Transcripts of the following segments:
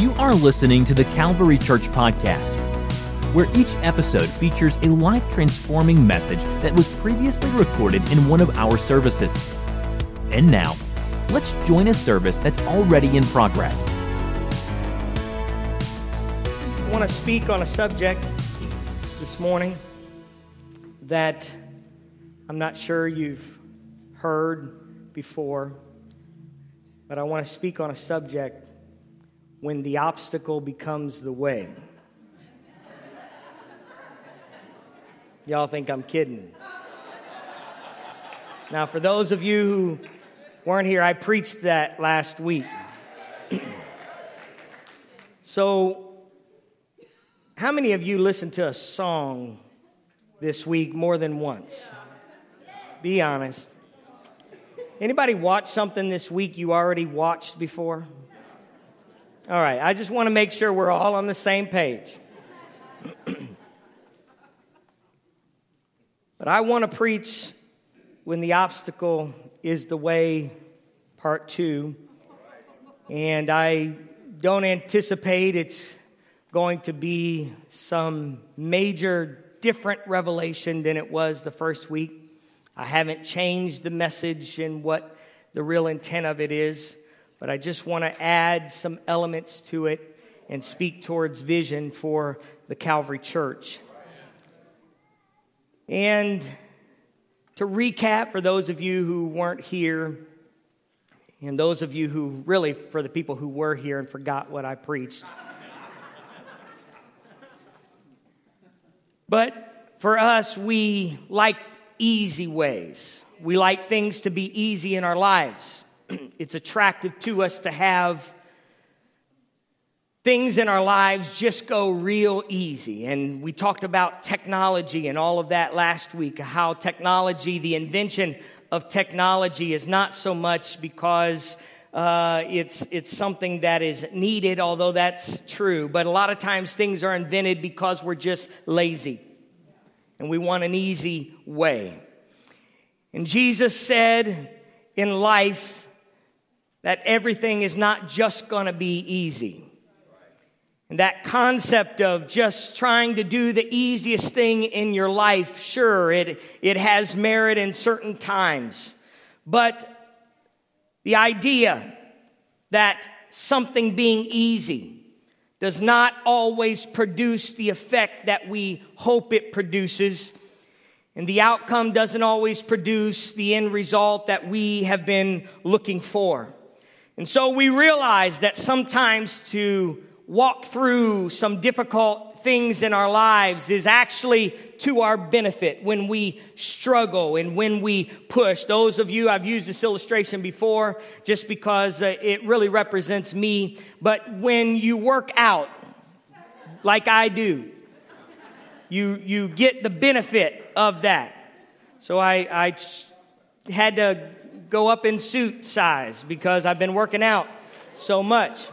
You are listening to the Calvary Church Podcast, where each episode features a life transforming message that was previously recorded in one of our services. And now, let's join a service that's already in progress. I want to speak on a subject this morning that I'm not sure you've heard before, but I want to speak on a subject when the obstacle becomes the way. Y'all think I'm kidding. Now, for those of you who weren't here, I preached that last week. so, how many of you listened to a song this week more than once? Be honest. Anybody watch something this week you already watched before? All right, I just want to make sure we're all on the same page. but I want to preach when the obstacle is the way, part two. And I don't anticipate it's going to be some major different revelation than it was the first week. I haven't changed the message and what the real intent of it is but I just want to add some elements to it and speak towards vision for the Calvary Church. And to recap for those of you who weren't here, and those of you who really, for the people who were here and forgot what I preached. but for us, we like easy ways. We like things to be easy in our lives. it's attractive to us to have things in our lives just go real easy. And we talked about technology and all of that last week, how technology, the invention of technology, is not so much because uh, it's, it's something that is needed, although that's true. But a lot of times things are invented because we're just lazy and we want an easy way. And Jesus said in life, that everything is not just going to be easy. And that concept of just trying to do the easiest thing in your life, sure, it, it has merit in certain times. But the idea that something being easy does not always produce the effect that we hope it produces. And the outcome doesn't always produce the end result that we have been looking for. And so we realize that sometimes to walk through some difficult things in our lives is actually to our benefit when we struggle and when we push. Those of you, I've used this illustration before just because uh, it really represents me. But when you work out, like I do, you, you get the benefit of that. So I, I had to go up in suit size because I've been working out so much.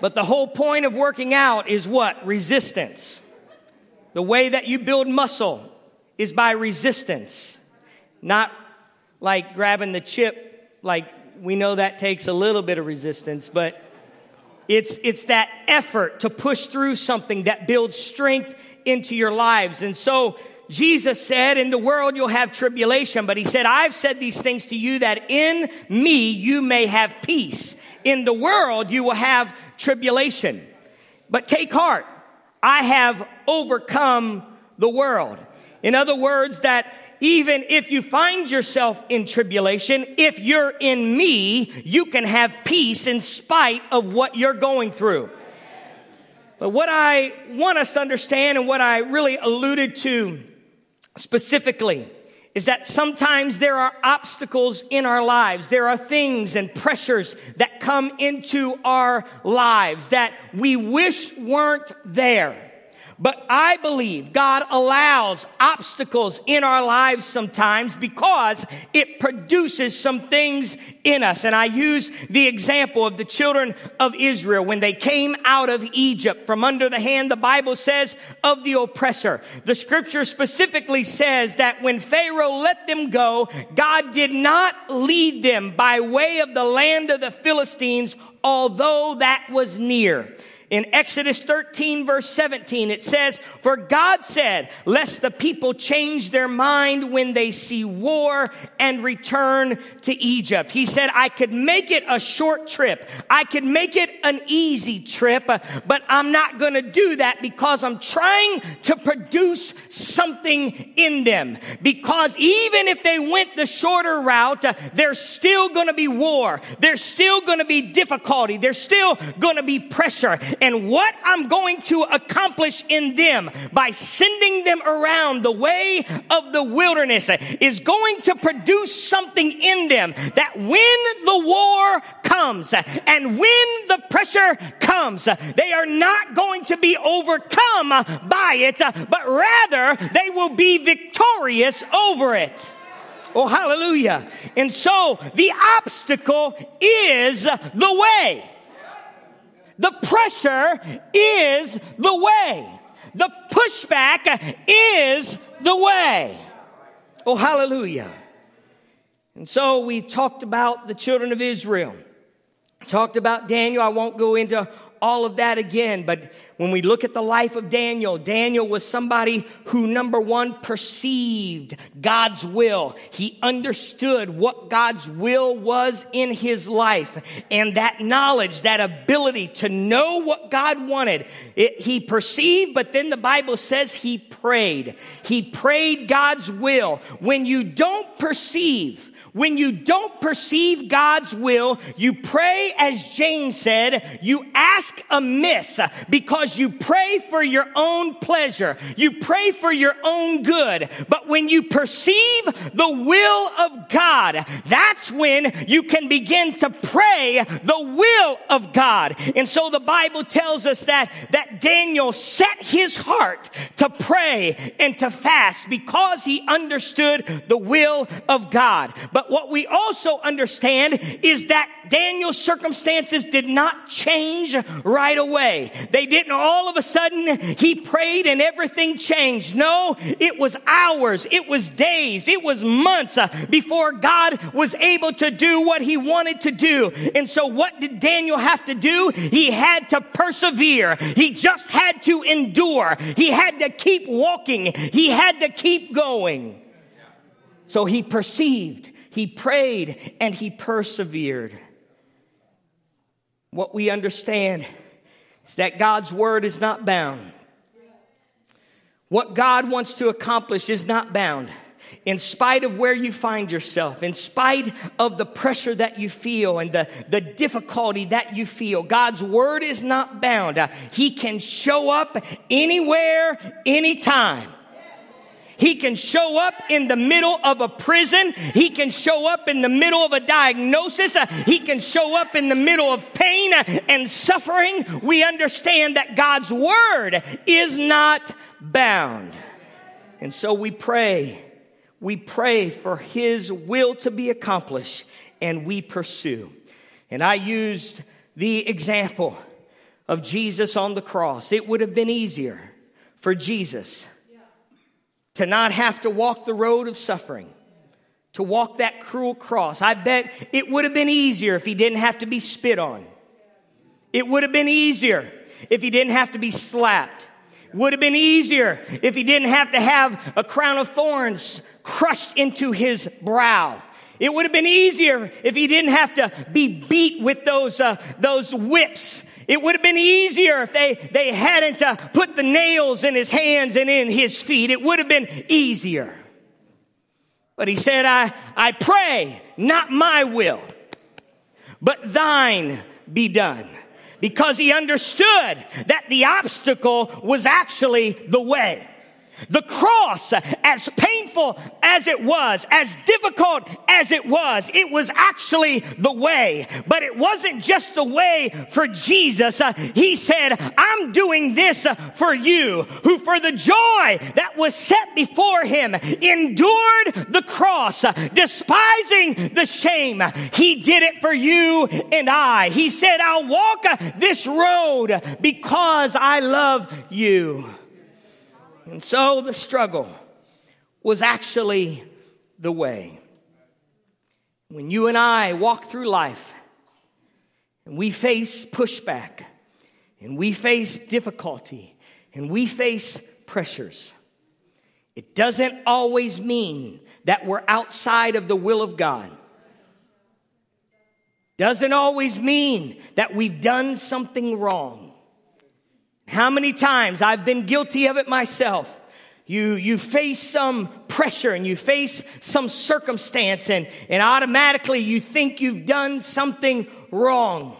But the whole point of working out is what? Resistance. The way that you build muscle is by resistance, not like grabbing the chip, like we know that takes a little bit of resistance, but it's, it's that effort to push through something that builds strength into your lives. And so Jesus said, in the world you'll have tribulation, but he said, I've said these things to you that in me you may have peace. In the world you will have tribulation. But take heart. I have overcome the world. In other words, that even if you find yourself in tribulation, if you're in me, you can have peace in spite of what you're going through. But what I want us to understand and what I really alluded to specifically is that sometimes there are obstacles in our lives. There are things and pressures that come into our lives that we wish weren't there. But I believe God allows obstacles in our lives sometimes because it produces some things in us. And I use the example of the children of Israel when they came out of Egypt from under the hand, the Bible says, of the oppressor. The scripture specifically says that when Pharaoh let them go, God did not lead them by way of the land of the Philistines, although that was near. In Exodus 13 verse 17, it says, For God said, lest the people change their mind when they see war and return to Egypt. He said, I could make it a short trip. I could make it an easy trip, but I'm not going to do that because I'm trying to produce something in them. Because even if they went the shorter route, there's still going to be war. There's still going to be difficulty. There's still going to be pressure and what I'm going to accomplish in them by sending them around the way of the wilderness is going to produce something in them that when the war comes and when the pressure comes, they are not going to be overcome by it, but rather they will be victorious over it. Oh, hallelujah. And so the obstacle is the way. The pressure is the way. The pushback is the way. Oh, hallelujah. And so we talked about the children of Israel, talked about Daniel. I won't go into all of that again. But when we look at the life of Daniel, Daniel was somebody who, number one, perceived God's will. He understood what God's will was in his life. And that knowledge, that ability to know what God wanted, it, he perceived, but then the Bible says he prayed. He prayed God's will. When you don't perceive, when you don't perceive God's will, you pray as James said, you ask amiss because you pray for your own pleasure. You pray for your own good. But when you perceive the will of God, that's when you can begin to pray the will of God. And so the Bible tells us that, that Daniel set his heart to pray and to fast because he understood the will of God. But what we also understand is that Daniel's circumstances did not change right away. They didn't all of a sudden, he prayed and everything changed. No, it was hours, it was days, it was months uh, before God was able to do what he wanted to do. And so what did Daniel have to do? He had to persevere. He just had to endure. He had to keep walking. He had to keep going. So he perceived he prayed and he persevered. What we understand is that God's word is not bound. What God wants to accomplish is not bound. In spite of where you find yourself, in spite of the pressure that you feel and the, the difficulty that you feel, God's word is not bound. He can show up anywhere, anytime. He can show up in the middle of a prison. He can show up in the middle of a diagnosis. Uh, he can show up in the middle of pain and suffering. We understand that God's word is not bound. And so we pray. We pray for his will to be accomplished and we pursue. And I used the example of Jesus on the cross. It would have been easier for Jesus to not have to walk the road of suffering, to walk that cruel cross. I bet it would have been easier if he didn't have to be spit on. It would have been easier if he didn't have to be slapped. Would have been easier if he didn't have to have a crown of thorns crushed into his brow. It would have been easier if he didn't have to be beat with those, uh, those whips it would have been easier if they, they hadn't uh, put the nails in his hands and in his feet. It would have been easier. But he said, I, I pray, not my will, but thine be done. Because he understood that the obstacle was actually the way. The cross, as painful as it was, as difficult as it was, it was actually the way. But it wasn't just the way for Jesus. Uh, he said, I'm doing this uh, for you, who for the joy that was set before him endured the cross, uh, despising the shame. He did it for you and I. He said, I'll walk this road because I love you. And so the struggle was actually the way. When you and I walk through life and we face pushback and we face difficulty and we face pressures, it doesn't always mean that we're outside of the will of God. Doesn't always mean that we've done something wrong. How many times I've been guilty of it myself. You, you face some pressure and you face some circumstance and, and automatically you think you've done something wrong.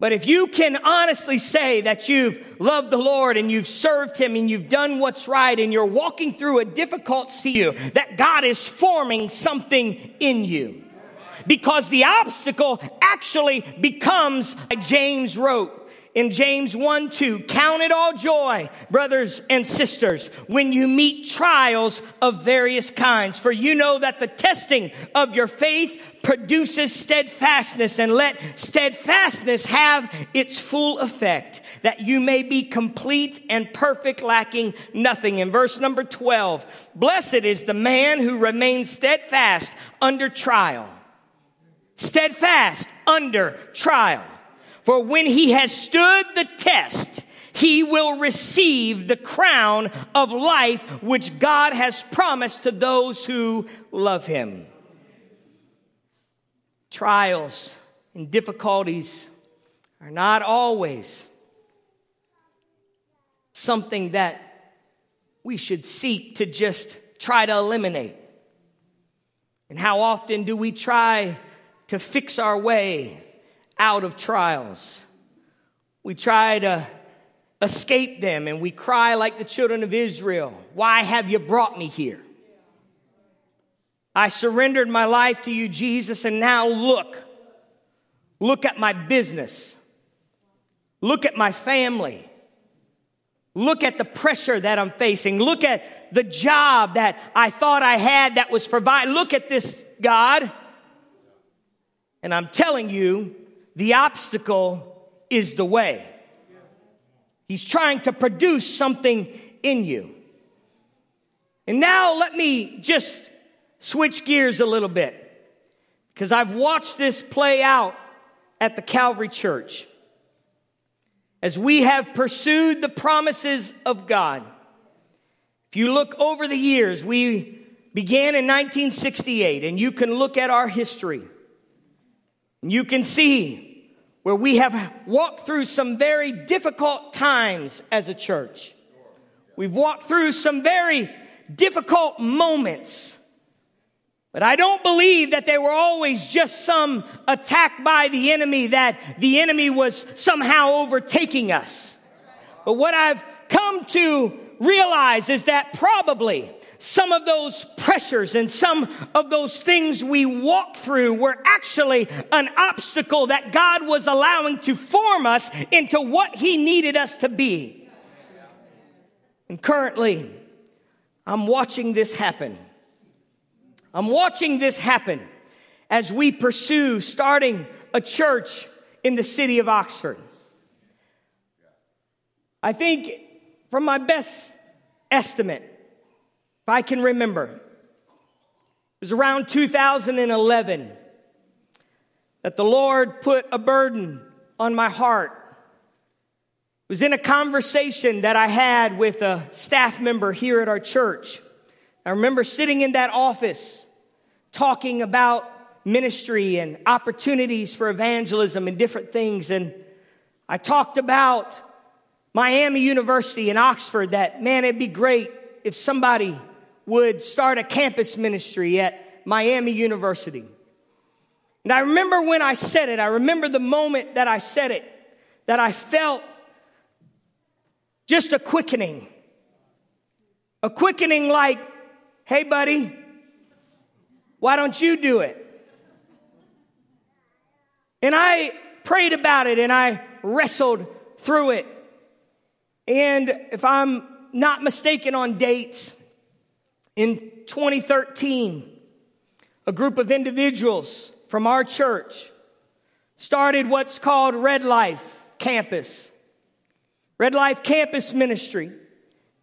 But if you can honestly say that you've loved the Lord and you've served Him and you've done what's right and you're walking through a difficult season, that God is forming something in you. Because the obstacle actually becomes, James wrote, in James 1 2, count it all joy, brothers and sisters, when you meet trials of various kinds. For you know that the testing of your faith produces steadfastness, and let steadfastness have its full effect, that you may be complete and perfect, lacking nothing. In verse number 12, blessed is the man who remains steadfast under trial. Steadfast under trial. For when he has stood the test, he will receive the crown of life which God has promised to those who love him. Trials and difficulties are not always something that we should seek to just try to eliminate. And how often do we try to fix our way out of trials. We try to escape them and we cry like the children of Israel Why have you brought me here? I surrendered my life to you, Jesus, and now look. Look at my business. Look at my family. Look at the pressure that I'm facing. Look at the job that I thought I had that was provided. Look at this, God. And I'm telling you, the obstacle is the way. He's trying to produce something in you. And now let me just switch gears a little bit because I've watched this play out at the Calvary Church. As we have pursued the promises of God. If you look over the years, we began in 1968, and you can look at our history. And you can see where we have walked through some very difficult times as a church. We've walked through some very difficult moments. But I don't believe that they were always just some attack by the enemy, that the enemy was somehow overtaking us. But what I've come to realize is that probably some of those pressures and some of those things we walk through were actually an obstacle that God was allowing to form us into what He needed us to be. And currently, I'm watching this happen. I'm watching this happen as we pursue starting a church in the city of Oxford. I think, from my best estimate, if I can remember. It was around 2011 that the Lord put a burden on my heart. It was in a conversation that I had with a staff member here at our church. I remember sitting in that office talking about ministry and opportunities for evangelism and different things. And I talked about Miami University in Oxford that, man, it'd be great if somebody would start a campus ministry at Miami University. And I remember when I said it, I remember the moment that I said it, that I felt just a quickening. A quickening like, hey, buddy, why don't you do it? And I prayed about it and I wrestled through it. And if I'm not mistaken on dates, in 2013, a group of individuals from our church started what's called Red Life Campus. Red Life Campus Ministry.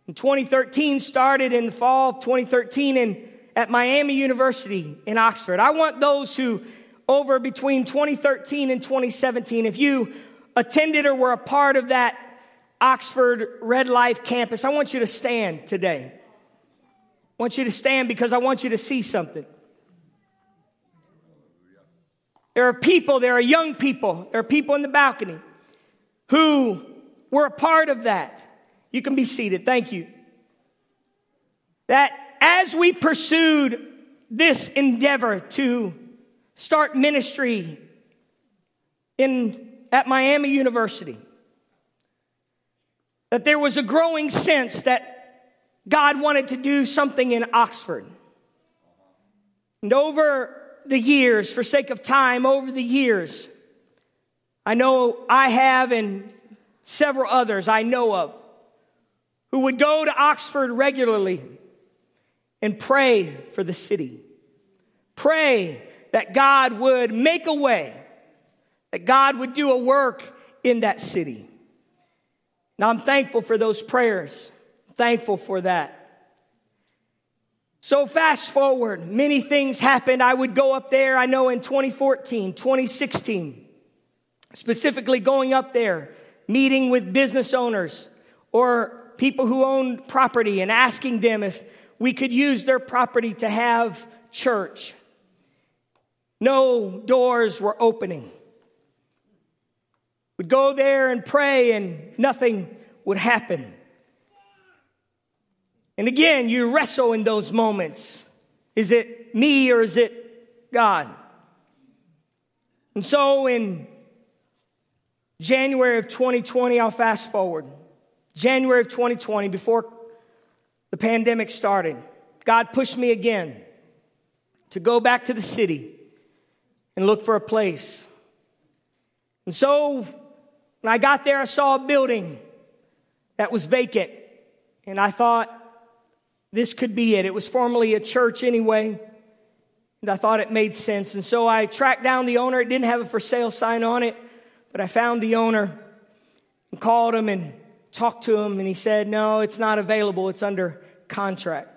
In 2013 started in the fall of 2013 in, at Miami University in Oxford. I want those who over between 2013 and 2017, if you attended or were a part of that Oxford Red Life campus, I want you to stand today. I want you to stand because I want you to see something. There are people, there are young people, there are people in the balcony who were a part of that. You can be seated. Thank you. That as we pursued this endeavor to start ministry in, at Miami University, that there was a growing sense that God wanted to do something in Oxford. And over the years, for sake of time, over the years, I know I have and several others I know of who would go to Oxford regularly and pray for the city. Pray that God would make a way, that God would do a work in that city. Now I'm thankful for those prayers, thankful for that. So fast forward, many things happened. I would go up there, I know in 2014, 2016, specifically going up there, meeting with business owners or people who own property and asking them if we could use their property to have church. No doors were opening. We'd go there and pray and nothing would happen. And again, you wrestle in those moments. Is it me or is it God? And so in January of 2020, I'll fast forward. January of 2020, before the pandemic started, God pushed me again to go back to the city and look for a place. And so when I got there, I saw a building that was vacant. And I thought, this could be it. It was formerly a church anyway. And I thought it made sense. And so I tracked down the owner. It didn't have a for sale sign on it, but I found the owner and called him and talked to him. And he said, No, it's not available. It's under contract.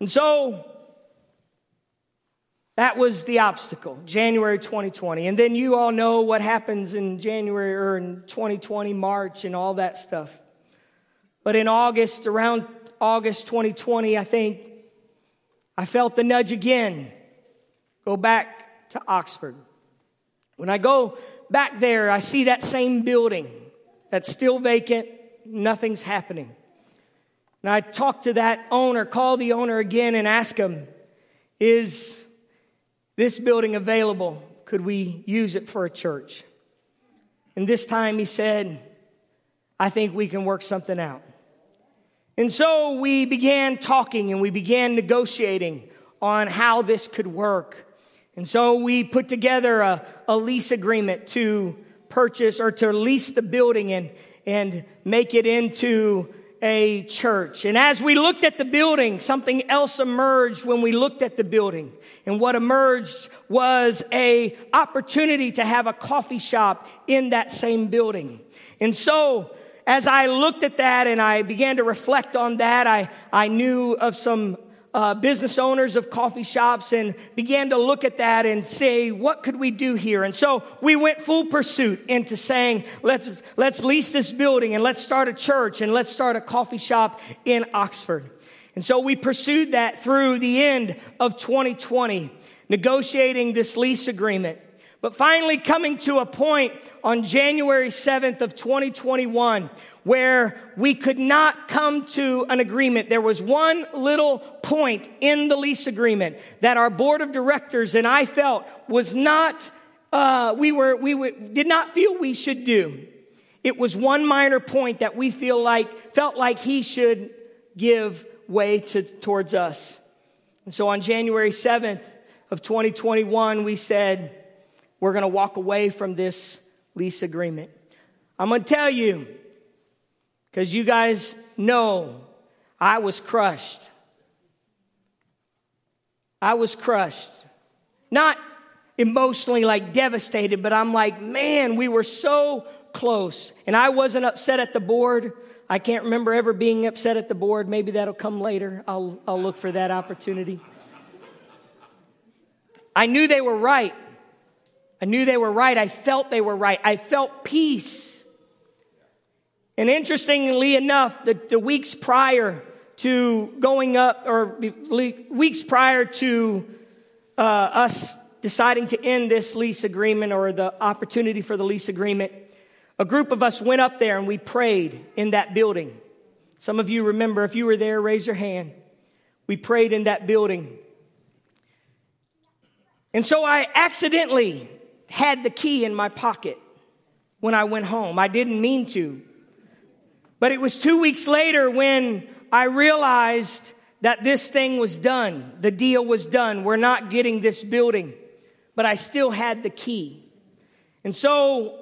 And so that was the obstacle, January 2020. And then you all know what happens in January or in 2020, March, and all that stuff. But in August, around August 2020, I think, I felt the nudge again go back to Oxford. When I go back there, I see that same building that's still vacant, nothing's happening. And I talk to that owner, call the owner again and ask him, is this building available? Could we use it for a church? And this time he said, I think we can work something out. And so we began talking and we began negotiating on how this could work. And so we put together a, a lease agreement to purchase or to lease the building and, and make it into a church. And as we looked at the building, something else emerged when we looked at the building. And what emerged was a opportunity to have a coffee shop in that same building. And so as I looked at that and I began to reflect on that, I, I knew of some uh, business owners of coffee shops and began to look at that and say, what could we do here? And so we went full pursuit into saying, let's, let's lease this building and let's start a church and let's start a coffee shop in Oxford. And so we pursued that through the end of 2020, negotiating this lease agreement. But finally coming to a point on January 7th of 2021 where we could not come to an agreement. There was one little point in the lease agreement that our board of directors and I felt was not, uh, we were, we were, did not feel we should do. It was one minor point that we feel like, felt like he should give way to, towards us. And so on January 7th of 2021, we said, we're going to walk away from this lease agreement. I'm going to tell you, because you guys know I was crushed. I was crushed. Not emotionally like devastated, but I'm like, man, we were so close. And I wasn't upset at the board. I can't remember ever being upset at the board. Maybe that'll come later. I'll, I'll look for that opportunity. I knew they were right. I knew they were right. I felt they were right. I felt peace. And interestingly enough, the, the weeks prior to going up, or weeks prior to uh, us deciding to end this lease agreement or the opportunity for the lease agreement, a group of us went up there and we prayed in that building. Some of you remember, if you were there, raise your hand. We prayed in that building. And so I accidentally had the key in my pocket when I went home. I didn't mean to. But it was two weeks later when I realized that this thing was done. The deal was done. We're not getting this building. But I still had the key. And so it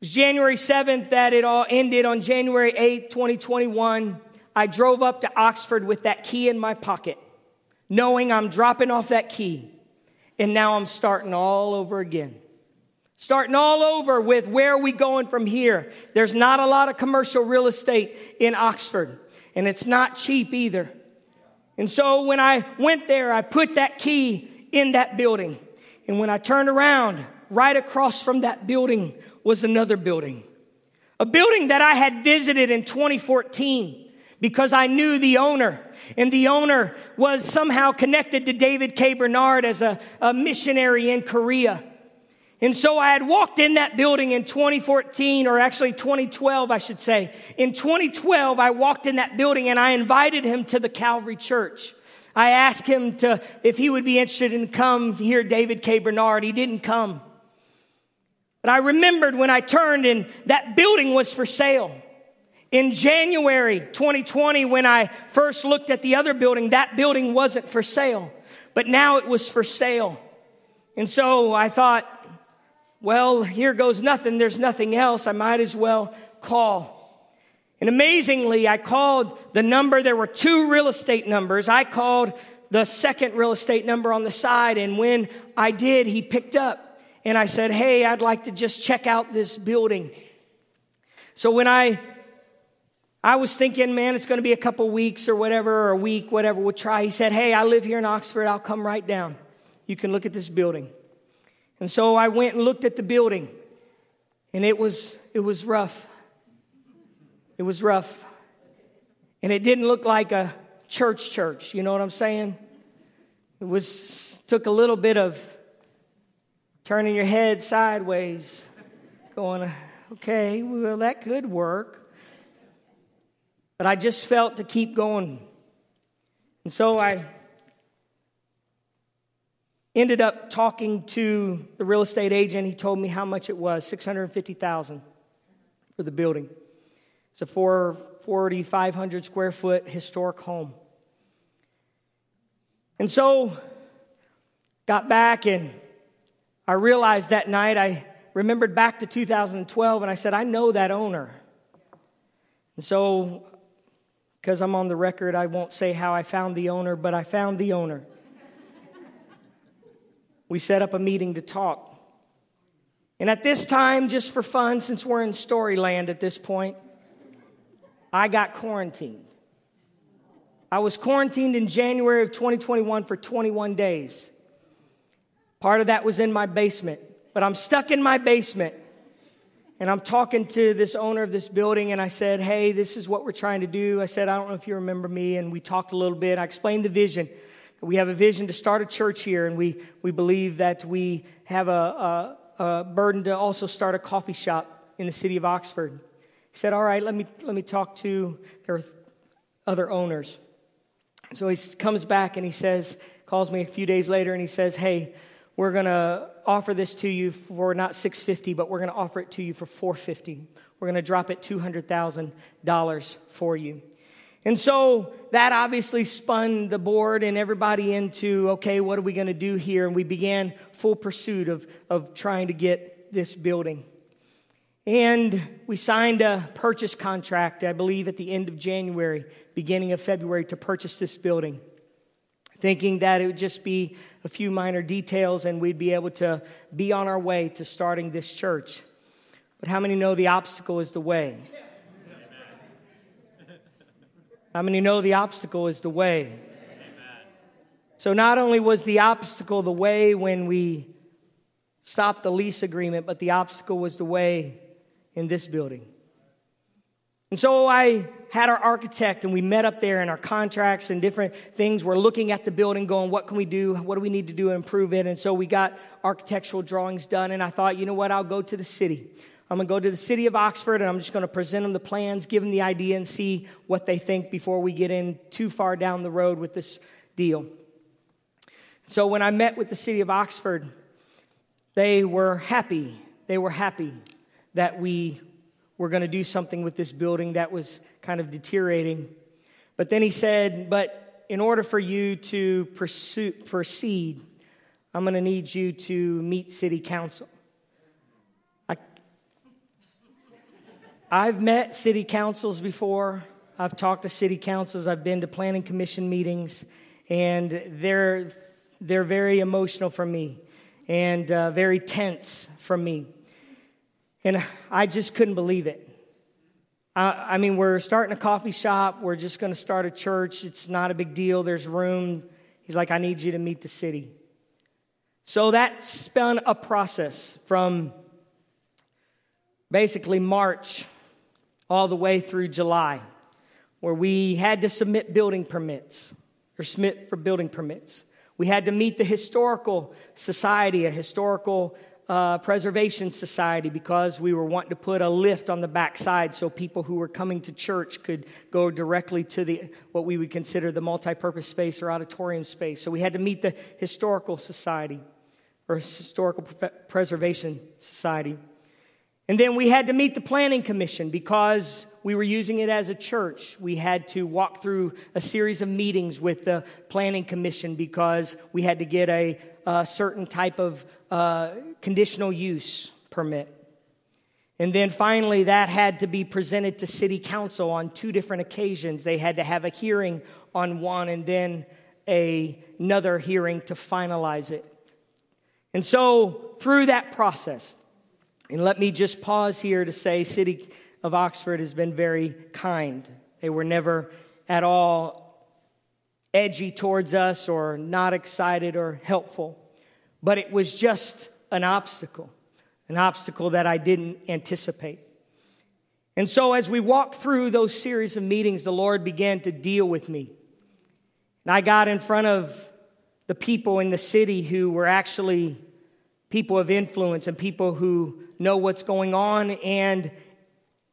was January 7th that it all ended on January 8th, 2021. I drove up to Oxford with that key in my pocket, knowing I'm dropping off that key. And now I'm starting all over again. Starting all over with where are we going from here? There's not a lot of commercial real estate in Oxford, and it's not cheap either. And so when I went there, I put that key in that building. And when I turned around, right across from that building was another building. A building that I had visited in 2014 because I knew the owner. And the owner was somehow connected to David K. Bernard as a, a missionary in Korea. And so I had walked in that building in 2014, or actually 2012, I should say. In 2012, I walked in that building and I invited him to the Calvary Church. I asked him to, if he would be interested in come hear David K. Bernard. He didn't come. But I remembered when I turned and that building was for sale. In January 2020, when I first looked at the other building, that building wasn't for sale, but now it was for sale. And so I thought, well, here goes nothing. There's nothing else. I might as well call. And amazingly, I called the number. There were two real estate numbers. I called the second real estate number on the side. And when I did, he picked up and I said, Hey, I'd like to just check out this building. So when I I was thinking, man, it's going to be a couple weeks or whatever, or a week, whatever, we'll try. He said, Hey, I live here in Oxford. I'll come right down. You can look at this building. And so I went and looked at the building, and it was, it was rough. It was rough. And it didn't look like a church church, you know what I'm saying? It was, took a little bit of turning your head sideways, going, okay, well, that could work. But I just felt to keep going. And so I ended up talking to the real estate agent. He told me how much it was 650000 for the building. It's a 440, 500 square foot historic home. And so got back and I realized that night, I remembered back to 2012, and I said, I know that owner. And so, because I'm on the record, I won't say how I found the owner, but I found the owner. we set up a meeting to talk. And at this time, just for fun, since we're in Storyland at this point, I got quarantined. I was quarantined in January of 2021 for 21 days. Part of that was in my basement, but I'm stuck in my basement. And I'm talking to this owner of this building, and I said, Hey, this is what we're trying to do. I said, I don't know if you remember me. And we talked a little bit. I explained the vision. We have a vision to start a church here, and we, we believe that we have a, a, a burden to also start a coffee shop in the city of Oxford. He said, All right, let me, let me talk to their other owners. So he comes back and he says, calls me a few days later, and he says, Hey, we're going to offer this to you for not 650 but we're going to offer it to you for 450 we're going to drop it $200000 for you And so that obviously spun the board and everybody into, okay, what are we going to do here? And we began full pursuit of, of trying to get this building. And we signed a purchase contract, I believe, at the end of January, beginning of February, to purchase this building, thinking that it would just be a few minor details and we'd be able to be on our way to starting this church. But how many know the obstacle is the way? How many know the obstacle is the way? So, not only was the obstacle the way when we stopped the lease agreement, but the obstacle was the way in this building. And so I had our architect and we met up there and our contracts and different things. We're looking at the building going, what can we do? What do we need to do to improve it? And so we got architectural drawings done. And I thought, you know what? I'll go to the city. I'm going to go to the city of Oxford and I'm just going to present them the plans, give them the idea, and see what they think before we get in too far down the road with this deal. So when I met with the city of Oxford, they were happy. They were happy that we were going to do something with this building that was kind of deteriorating. But then he said, But in order for you to pursue, proceed, I'm going to need you to meet city council. I, I've met city councils before. I've talked to city councils. I've been to planning commission meetings, and they're, they're very emotional for me and uh, very tense for me. And I just couldn't believe it. I, I mean, we're starting a coffee shop. We're just going to start a church. It's not a big deal. There's room. He's like, I need you to meet the city. So that spun a process from basically March all the way through July, where we had to submit building permits or submit for building permits. We had to meet the historical society, a historical uh, Preservation Society because we were wanting to put a lift on the backside so people who were coming to church could go directly to the what we would consider the multi-purpose space or auditorium space. So we had to meet the Historical Society or Historical Preservation Society. And then we had to meet the Planning Commission because we were using it as a church. We had to walk through a series of meetings with the Planning Commission because we had to get a, a certain type of uh, conditional use permit. And then finally, that had to be presented to City Council on two different occasions. They had to have a hearing on one and then a, another hearing to finalize it. And so, through that process, and let me just pause here to say, City of Oxford has been very kind. They were never at all edgy towards us or not excited or helpful. But it was just an obstacle, an obstacle that I didn't anticipate. And so, as we walked through those series of meetings, the Lord began to deal with me. And I got in front of the people in the city who were actually people of influence and people who know what's going on and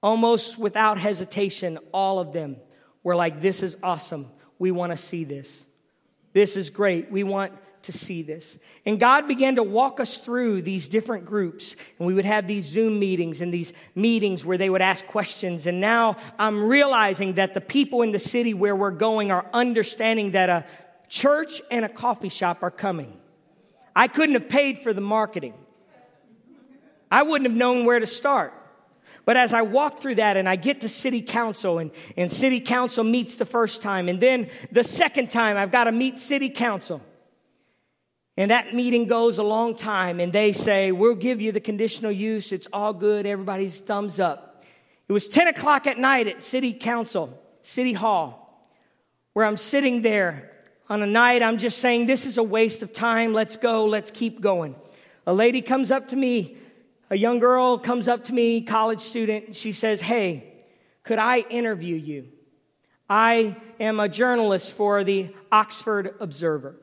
Almost without hesitation, all of them were like, This is awesome. We want to see this. This is great. We want to see this. And God began to walk us through these different groups. And we would have these Zoom meetings and these meetings where they would ask questions. And now I'm realizing that the people in the city where we're going are understanding that a church and a coffee shop are coming. I couldn't have paid for the marketing. I wouldn't have known where to start. But as I walk through that and I get to city council and, and city council meets the first time and then the second time I've got to meet city council. And that meeting goes a long time and they say, we'll give you the conditional use. It's all good. Everybody's thumbs up. It was 10 o'clock at night at city council, city hall, where I'm sitting there on a night. I'm just saying, this is a waste of time. Let's go. Let's keep going. A lady comes up to me a young girl comes up to me, college student. She says, Hey, could I interview you? I am a journalist for the Oxford Observer.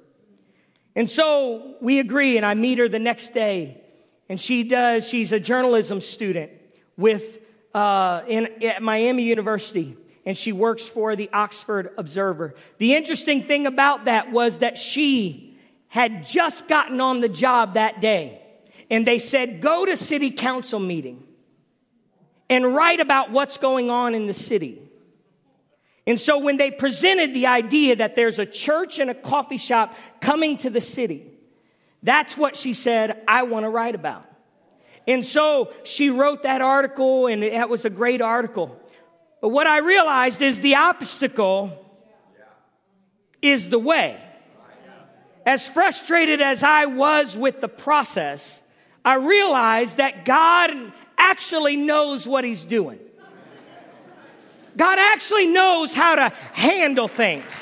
And so we agree, and I meet her the next day. And she does, she's a journalism student with, uh, in, at Miami University, and she works for the Oxford Observer. The interesting thing about that was that she had just gotten on the job that day and they said, go to city council meeting and write about what's going on in the city. And so when they presented the idea that there's a church and a coffee shop coming to the city, that's what she said, I want to write about. And so she wrote that article, and that was a great article. But what I realized is the obstacle is the way. As frustrated as I was with the process, I realized that God actually knows what He's doing. God actually knows how to handle things.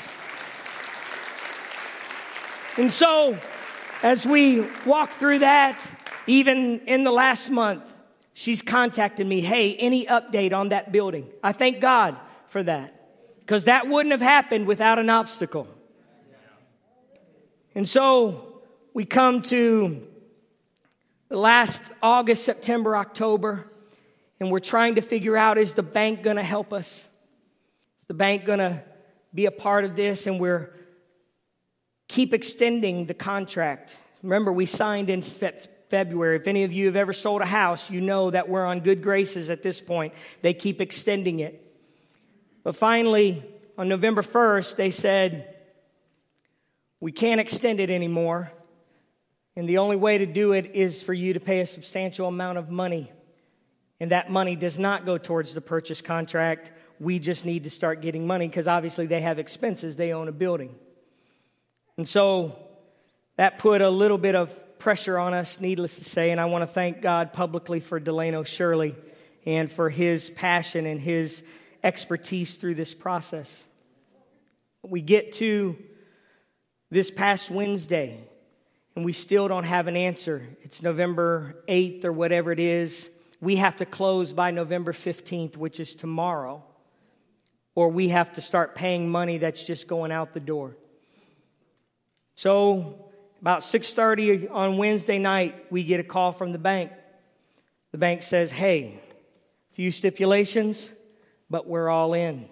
And so, as we walk through that, even in the last month, she's contacted me, hey, any update on that building? I thank God for that because that wouldn't have happened without an obstacle. And so we come to the last August, September, October, and we're trying to figure out is the bank going to help us? Is the bank going to be a part of this? And we're keep extending the contract. Remember, we signed in February. If any of you have ever sold a house, you know that we're on good graces at this point. They keep extending it. But finally, on November 1st, they said, We can't extend it anymore. And the only way to do it is for you to pay a substantial amount of money and that money does not go towards the purchase contract. We just need to start getting money because obviously they have expenses, they own a building. And so that put a little bit of pressure on us, needless to say, and I want to thank God publicly for Delano Shirley and for his passion and his expertise through this process. We get to this past Wednesday, and we still don't have an answer. It's November 8th or whatever it is we have to close by November 15th, which is tomorrow, or we have to start paying money that's just going out the door. So, about 6:30 on Wednesday night, we get a call from the bank. The bank says, "Hey, few stipulations, but we're all in."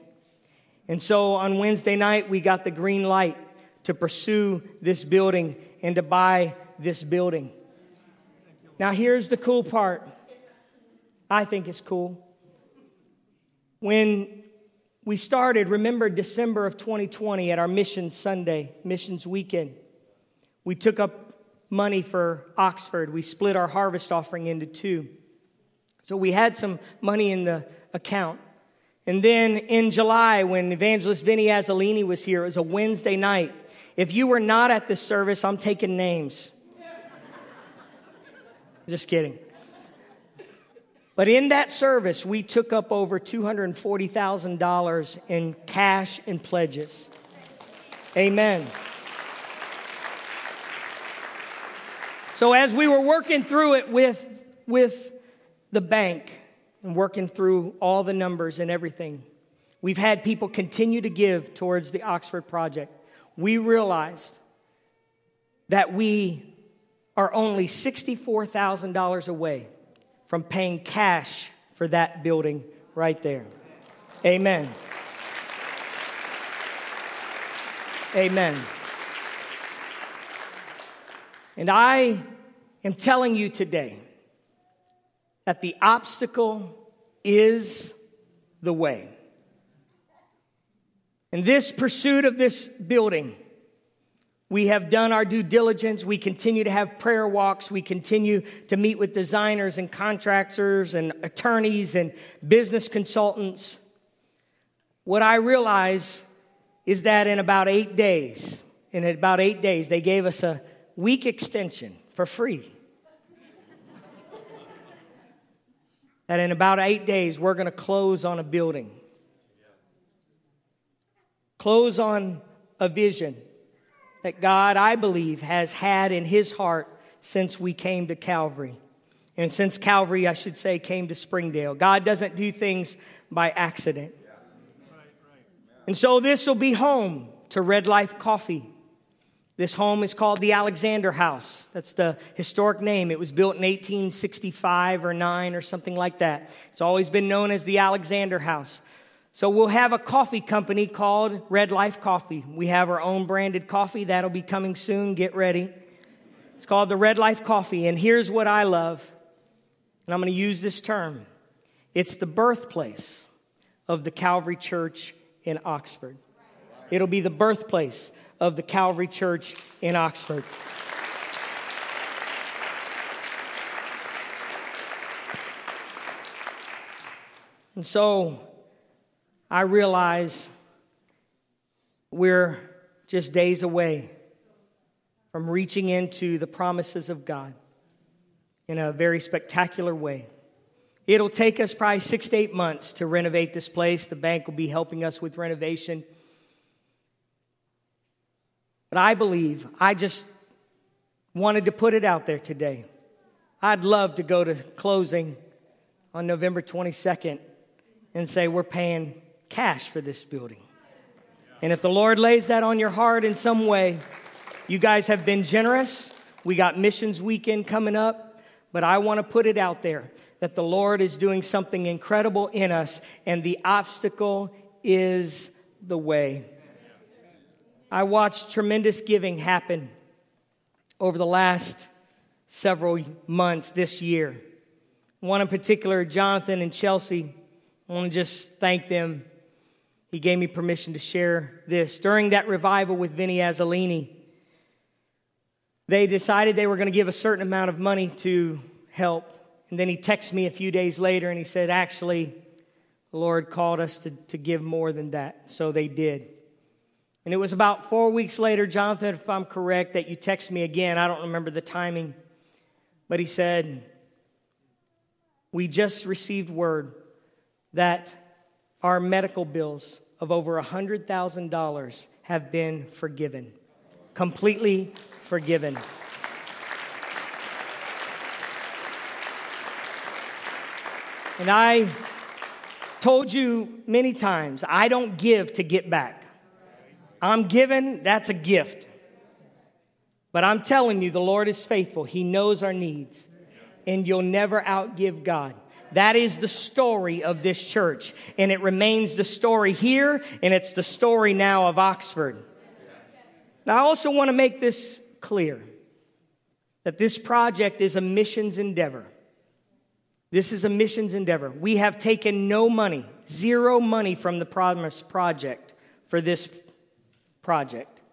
And so on Wednesday night, we got the green light to pursue this building and to buy this building. Now, here's the cool part I think it's cool. When we started, remember December of 2020 at our Mission Sunday, Missions Weekend, we took up money for Oxford. We split our harvest offering into two. So we had some money in the account. And then in July, when Evangelist Vinny Azzolini was here, it was a Wednesday night. If you were not at this service, I'm taking names. Just kidding. But in that service, we took up over $240,000 in cash and pledges. Amen. So as we were working through it with, with the bank and working through all the numbers and everything, we've had people continue to give towards the Oxford project. We realized that we are only $64,000 away from paying cash for that building right there. Amen. Amen. And I am telling you today that the obstacle is the way. In this pursuit of this building, we have done our due diligence. We continue to have prayer walks. We continue to meet with designers and contractors and attorneys and business consultants. What I realize is that in about eight days, in about eight days, they gave us a week extension for free. that in about eight days, we're going to close on a building, close on a vision that God, I believe, has had in his heart since we came to Calvary. And since Calvary, I should say, came to Springdale. God doesn't do things by accident. And so this will be home to Red Life Coffee. This home is called the Alexander House. That's the historic name. It was built in 1865 or 9 or something like that. It's always been known as the Alexander House. So we'll have a coffee company called Red Life Coffee. We have our own branded coffee that'll be coming soon. Get ready. It's called the Red Life Coffee. And here's what I love, and I'm going to use this term it's the birthplace of the Calvary Church in Oxford. It'll be the birthplace of the Calvary Church in Oxford. And so I realize we're just days away from reaching into the promises of God in a very spectacular way. It'll take us probably six to eight months to renovate this place. The bank will be helping us with renovation. But I believe, I just wanted to put it out there today. I'd love to go to closing on November 22nd and say, We're paying cash for this building. And if the Lord lays that on your heart in some way, you guys have been generous. We got missions weekend coming up, but I want to put it out there that the Lord is doing something incredible in us, and the obstacle is the way. I watched tremendous giving happen over the last several months this year. One in particular, Jonathan and Chelsea, I want to just thank them. He gave me permission to share this. During that revival with Vinny Azzolini, they decided they were going to give a certain amount of money to help. And then he texted me a few days later and he said, Actually, the Lord called us to, to give more than that. So they did. And it was about four weeks later, Jonathan, if I'm correct, that you text me again. I don't remember the timing. But he said, We just received word that our medical bills of over $100,000 have been forgiven, completely forgiven. And I told you many times, I don't give to get back. I'm given, that's a gift. But I'm telling you, the Lord is faithful. He knows our needs, and you'll never outgive God. That is the story of this church. And it remains the story here, and it's the story now of Oxford. Now, I also want to make this clear that this project is a missions endeavor. This is a missions endeavor. We have taken no money, zero money from the Promise Project for this project.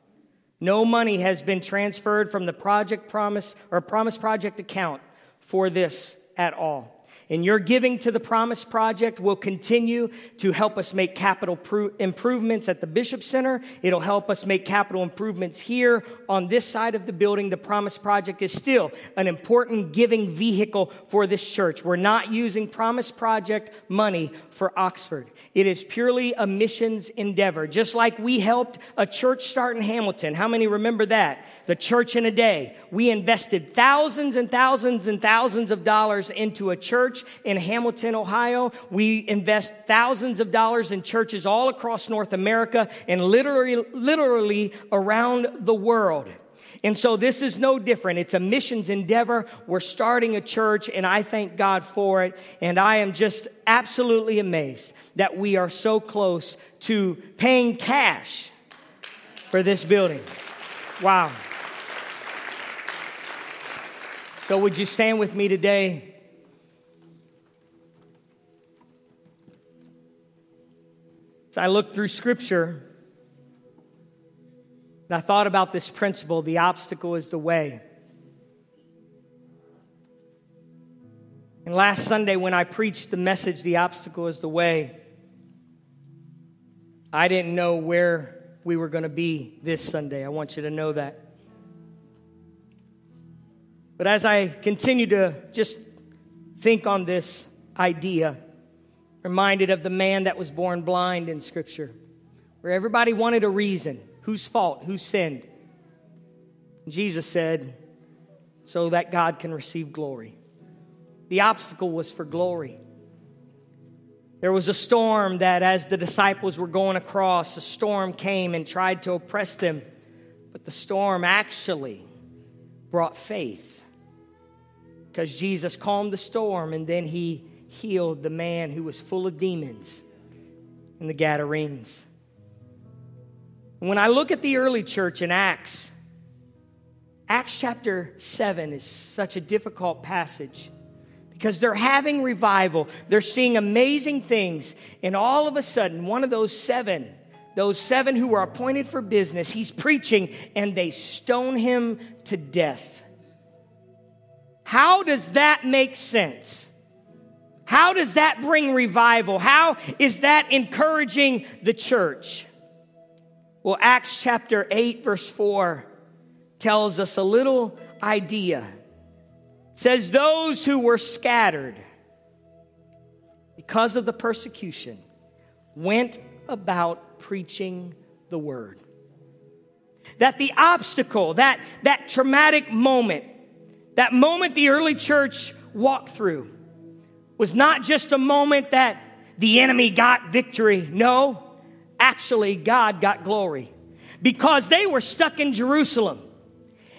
No money has been transferred from the Project Promise or Promise Project account for this at all. And your giving to the Promise Project will continue to help us make capital improvements at the Bishop Center. It'll help us make capital improvements here on this side of the building. The Promise Project is still an important giving vehicle for this church. We're not using Promise Project money for Oxford. It is purely a missions endeavor. Just like we helped a church start in Hamilton. How many remember that? The church in a day. We invested thousands and thousands and thousands of dollars into a church in Hamilton, Ohio. We invest thousands of dollars in churches all across North America and literally, literally around the world. And so this is no different. It's a missions endeavor. We're starting a church, and I thank God for it. And I am just absolutely amazed that we are so close to paying cash for this building. Wow. So, would you stand with me today? As I looked through Scripture, and I thought about this principle the obstacle is the way. And last Sunday, when I preached the message, The Obstacle is the Way, I didn't know where we were going to be this Sunday. I want you to know that. But as I continue to just think on this idea, reminded of the man that was born blind in Scripture, where everybody wanted a reason. Whose fault? Who sinned? Jesus said, so that God can receive glory. The obstacle was for glory. There was a storm that, as the disciples were going across, a storm came and tried to oppress them. But the storm actually brought faith because Jesus calmed the storm and then he healed the man who was full of demons in the Gadarenes. When I look at the early church in Acts, Acts chapter 7 is such a difficult passage because they're having revival. They're seeing amazing things. And all of a sudden, one of those seven those seven who were appointed for business, he's preaching, and they stone him to death. How does that make sense? How does that bring revival? How is that encouraging the church? Well, Acts chapter 8, verse 4 tells us a little idea. It says, Those who were scattered because of the persecution went about preaching the word. That the obstacle, that, that traumatic moment, that moment the early church walked through was not just a moment that the enemy got victory. No, actually, God got glory because they were stuck in Jerusalem.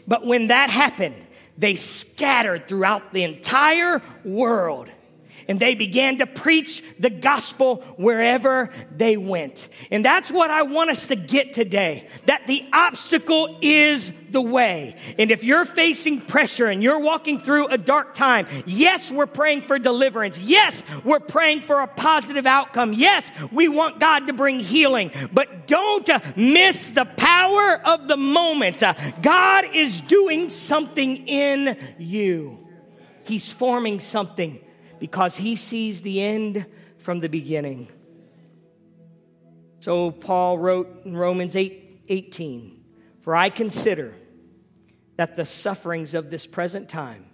But when that happened, they scattered throughout the entire world and they began to preach the gospel wherever they went. And that's what I want us to get today. That the obstacle is the way. And if you're facing pressure and you're walking through a dark time, yes, we're praying for deliverance. Yes, we're praying for a positive outcome. Yes, we want God to bring healing. But don't miss the power of the moment. God is doing something in you. He's forming something because he sees the end from the beginning. So Paul wrote in Romans 8 18, For I consider that the sufferings of this present time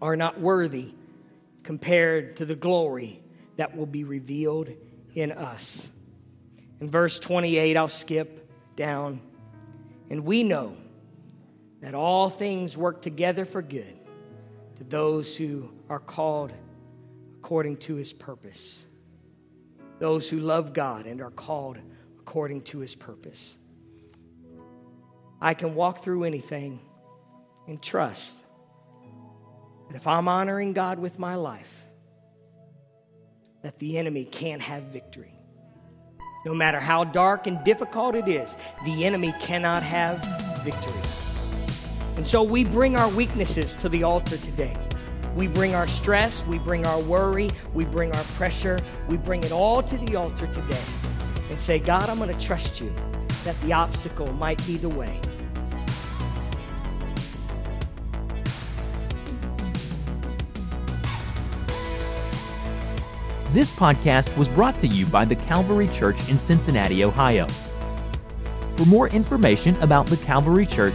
are not worthy compared to the glory that will be revealed in us. In verse 28, I'll skip down. And we know that all things work together for good to those who are called according to his purpose. Those who love God and are called according to his purpose. I can walk through anything and trust that if I'm honoring God with my life, that the enemy can't have victory. No matter how dark and difficult it is, the enemy cannot have victory. And so we bring our weaknesses to the altar today. We bring our stress, we bring our worry, we bring our pressure, we bring it all to the altar today and say, God, I'm going to trust you that the obstacle might be the way. This podcast was brought to you by the Calvary Church in Cincinnati, Ohio. For more information about the Calvary Church,